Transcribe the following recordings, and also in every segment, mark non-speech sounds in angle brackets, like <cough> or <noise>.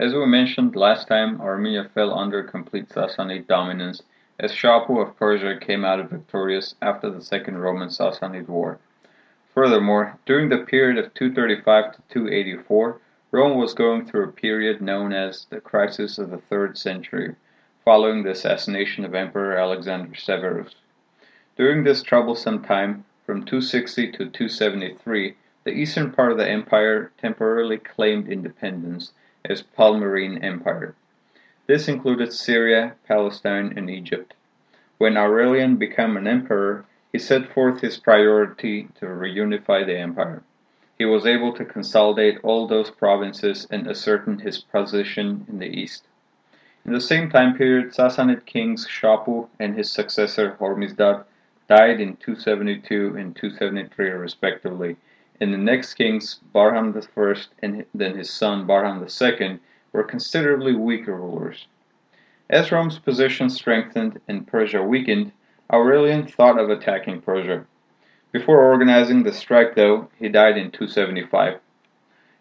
As we mentioned last time, Armenia fell under complete Sassanid dominance as Shapur of Persia came out victorious after the Second Roman-Sassanid War. Furthermore, during the period of 235 to 284, Rome was going through a period known as the Crisis of the Third Century, following the assassination of Emperor Alexander Severus. During this troublesome time, from 260 to 273, the eastern part of the empire temporarily claimed independence as Palmyrene Empire. This included Syria, Palestine, and Egypt. When Aurelian became an emperor, he set forth his priority to reunify the empire. He was able to consolidate all those provinces and ascertain his position in the east. In the same time period, Sassanid kings Shapur and his successor Hormisdad died in 272 and 273 respectively, and the next kings, Bahram I and then his son Bahram II, were considerably weaker rulers. As Rome's position strengthened and Persia weakened, Aurelian thought of attacking Persia. Before organizing the strike, though, he died in 275.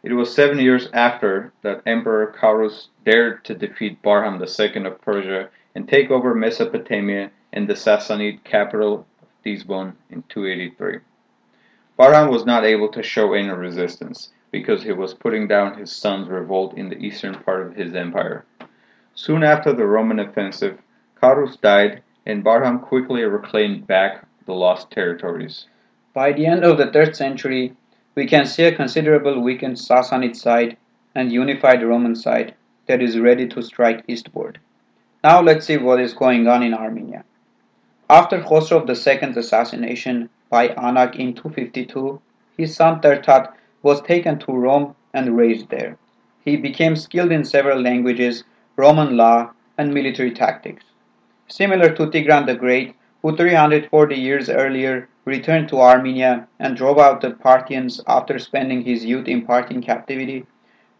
It was seven years after that Emperor Carus dared to defeat Bahram II of Persia and take over Mesopotamia and the Sassanid capital of in 283. Bahram was not able to show any resistance because he was putting down his son's revolt in the eastern part of his empire. Soon after the Roman offensive, Carus died, and Bahram quickly reclaimed back the lost territories. By the end of the 3rd century, we can see a considerable weakened Sassanid side and unified Roman side that is ready to strike eastward. Now let's see what is going on in Armenia. After Khosrov II's assassination by Anak in 252, his son Trdat was taken to Rome and raised there. He became skilled in several languages Roman law, and military tactics. Similar to Tigran the Great, who 340 years earlier returned to Armenia and drove out the Parthians after spending his youth in Parthian captivity,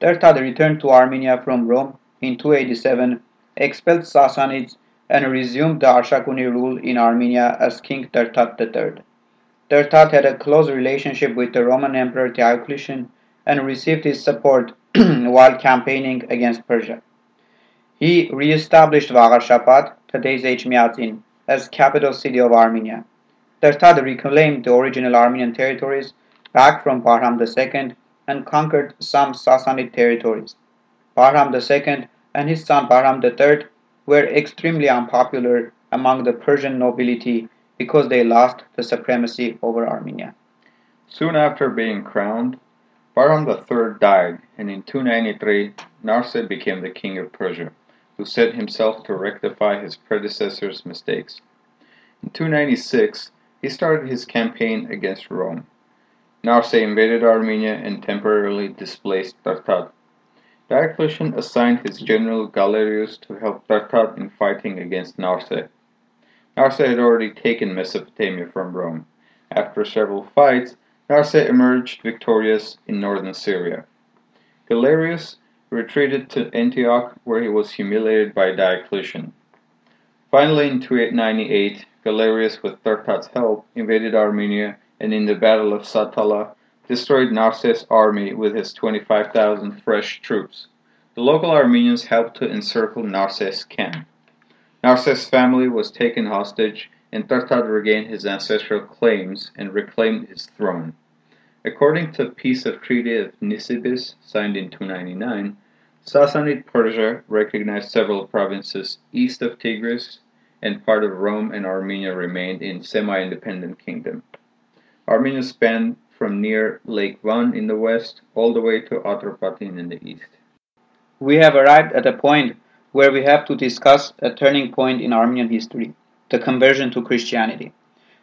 Trdat returned to Armenia from Rome in 287, expelled Sassanids, and resumed the Arshakuni rule in Armenia as King Trdat III. Trdat had a close relationship with the Roman Emperor Diocletian and received his support <clears throat> while campaigning against Persia. He re-established Vagar today's Echmiadzin, as capital city of Armenia. Trdat reclaimed the original Armenian territories back from Bahram II and conquered some Sassanid territories. Bahram II and his son Bahram III were extremely unpopular among the Persian nobility because they lost the supremacy over Armenia. Soon after being crowned, Bahram III died, and in 293 Narse became the king of Persia who set himself to rectify his predecessor's mistakes. In 296, he started his campaign against Rome. Narse invaded Armenia and temporarily displaced Trdat. Diocletian assigned his general Galerius to help Trdat in fighting against Narse. Narse had already taken Mesopotamia from Rome. After several fights, Narse emerged victorious in northern Syria. Galerius retreated to Antioch where he was humiliated by Diocletian. Finally, in 298, Galerius, with Trdat's help, invaded Armenia and in the Battle of Satala destroyed Narses' army with his 25,000 fresh troops. The local Armenians helped to encircle Narses' camp. Narses' family was taken hostage, and Trdat regained his ancestral claims and reclaimed his throne. According to the Peace of Treaty of Nisibis, signed in 299, Sassanid Persia recognized several provinces east of Tigris, and part of Rome and Armenia remained in semi-independent kingdom. Armenia spanned from near Lake Van in the west all the way to Atropatene in the east. We have arrived at a point where we have to discuss a turning point in Armenian history, the conversion to Christianity.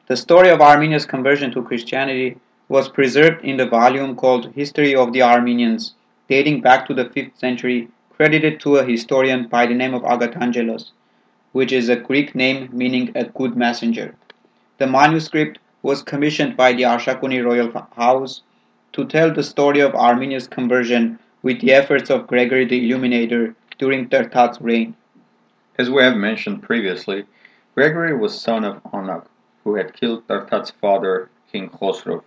The story of Armenia's conversion to Christianity was preserved in the volume called History of the Armenians, dating back to the 5th century, credited to a historian by the name of Agathangelos, which is a Greek name meaning a good messenger. The manuscript was commissioned by the Arshakuni royal house to tell the story of Armenia's conversion with the efforts of Gregory the Illuminator during Trdat's reign. As we have mentioned previously, Gregory was son of Anak, who had killed Trdat's father, King Khosrov.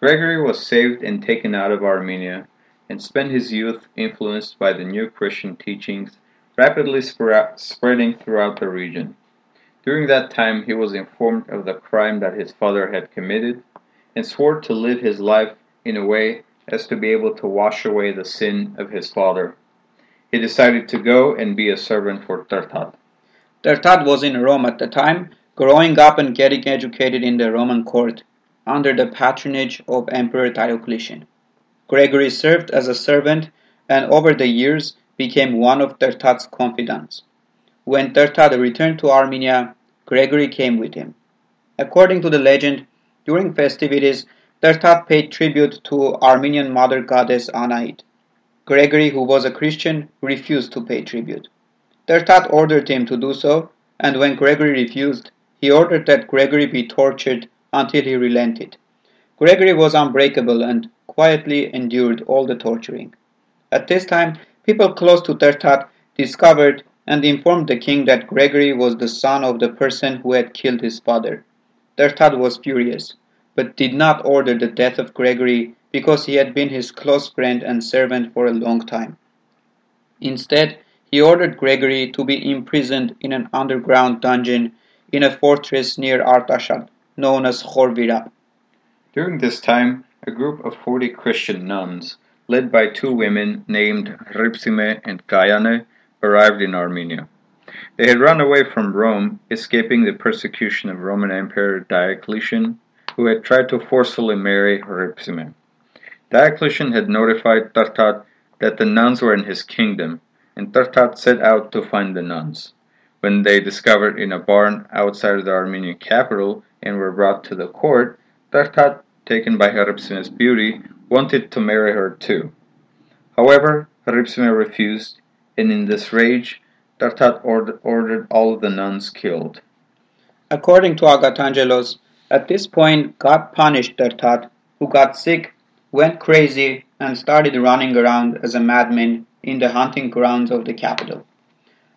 Gregory was saved and taken out of Armenia, and spent his youth influenced by the new Christian teachings rapidly spreading throughout the region. During that time he was informed of the crime that his father had committed and swore to live his life in a way as to be able to wash away the sin of his father. He decided to go and be a servant for Trdat. Trdat was in Rome at the time, growing up and getting educated in the Roman court under the patronage of Emperor Diocletian. Gregory served as a servant and over the years became one of Trdat's confidants. When Trdat returned to Armenia, Gregory came with him. According to the legend, during festivities, Trdat paid tribute to Armenian mother goddess Anahit. Gregory, who was a Christian, refused to pay tribute. Trdat ordered him to do so, and when Gregory refused, he ordered that Gregory be tortured until he relented. Gregory was unbreakable and quietly endured all the torturing. At this time, people close to Trdat discovered and informed the king that Gregory was the son of the person who had killed his father. Trdat was furious but did not order the death of Gregory because he had been his close friend and servant for a long time. Instead, he ordered Gregory to be imprisoned in an underground dungeon in a fortress near Artashat, known as Khorvirab. During this time, a group of 40 Christian nuns, led by two women named Ripsime and Gayane, arrived in Armenia. They had run away from Rome, escaping the persecution of Roman Emperor Diocletian who had tried to forcibly marry Ripsime. Diocletian had notified Trdat that the nuns were in his kingdom, and Trdat set out to find the nuns. When they discovered in a barn outside the Armenian capital and were brought to the court, Trdat, taken by Ripsime's beauty, wanted to marry her too. However, Ripsime refused, and in this rage, Trdat ordered all the nuns killed. According to Agathangelos, at this point, God punished Trdat, who got sick, went crazy, and started running around as a madman in the hunting grounds of the capital.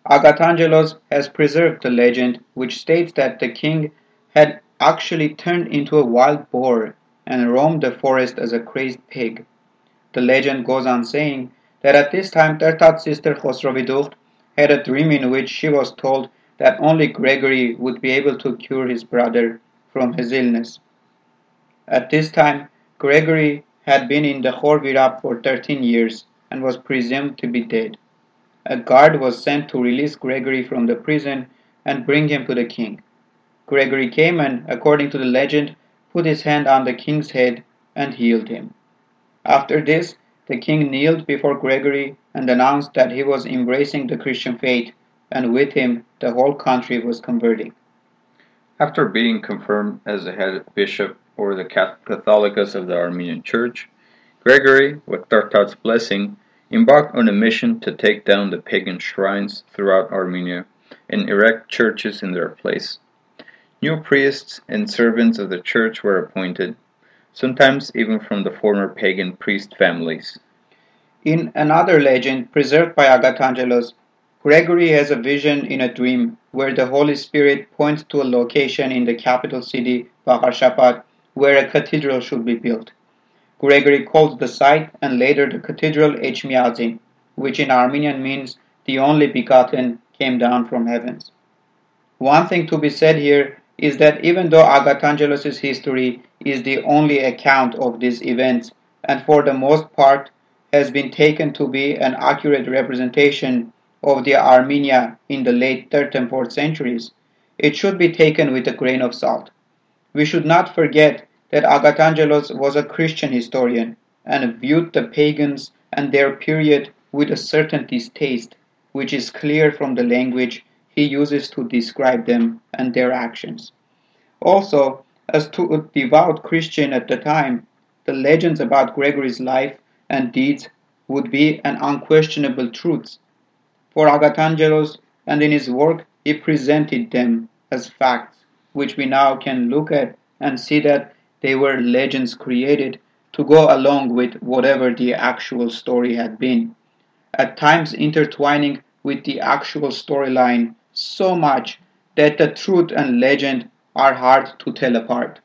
Agathangelos has preserved the legend which states that the king had actually turned into a wild boar and roamed the forest as a crazed pig. The legend goes on saying that at this time Trdat's sister Khosrovidukht had a dream in which she was told that only Gregory would be able to cure his brother from his illness. At this time, Gregory had been in the Khorvirab for 13 years and was presumed to be dead. A guard was sent to release Gregory from the prison and bring him to the king. Gregory came and, according to the legend, put his hand on the king's head and healed him. After this, the king kneeled before Gregory and announced that he was embracing the Christian faith, and with him the whole country was converting. After being confirmed as the head bishop or the Catholicos of the Armenian Church, Gregory, with Trdat's blessing, embarked on a mission to take down the pagan shrines throughout Armenia and erect churches in their place. New priests and servants of the church were appointed, sometimes even from the former pagan priest families. In another legend preserved by Agathangelos, Gregory has a vision in a dream where the Holy Spirit points to a location in the capital city, Vagharshapat, where a cathedral should be built. Gregory called the site and later the cathedral Echmiadzin, which in Armenian means the only begotten came down from heavens. One thing to be said here is that even though Agathangelos' history is the only account of these events, and for the most part has been taken to be an accurate representation of the Armenia in the late 3rd and 4th centuries, it should be taken with a grain of salt. We should not forget that Agathangelos was a Christian historian and viewed the pagans and their period with a certain distaste, which is clear from the language he uses to describe them and their actions. Also, as to a devout Christian at the time, the legends about Gregory's life and deeds would be an unquestionable truth for Agathangelos, and in his work he presented them as facts, which we now can look at and see that they were legends created to go along with whatever the actual story had been, at times intertwining with the actual storyline so much that the truth and legend are hard to tell apart.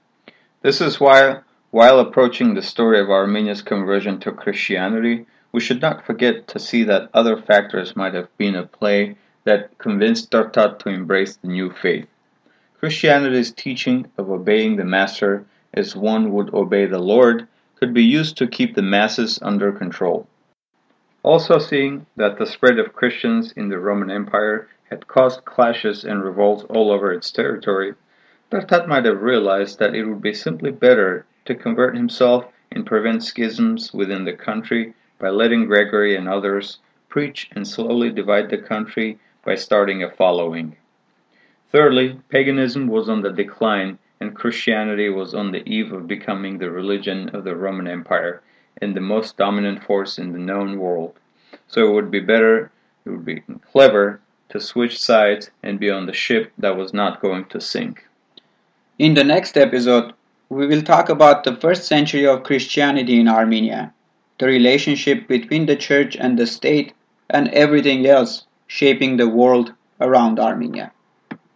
This is why While approaching the story of Armenia's conversion to Christianity, we should not forget to see that other factors might have been at play that convinced Trdat to embrace the new faith. Christianity's teaching of obeying the master as one would obey the Lord could be used to keep the masses under control. Also seeing that the spread of Christians in the Roman Empire had caused clashes and revolts all over its territory, Trdat might have realized that it would be simply better to convert himself and prevent schisms within the country by letting Gregory and others preach and slowly divide the country by starting a following. Thirdly, paganism was on the decline and Christianity was on the eve of becoming the religion of the Roman Empire and the most dominant force in the known world. So it would be better, it would be clever to switch sides and be on the ship that was not going to sink. In the next episode, we will talk about the first century of Christianity in Armenia, the relationship between the church and the state, and everything else shaping the world around Armenia.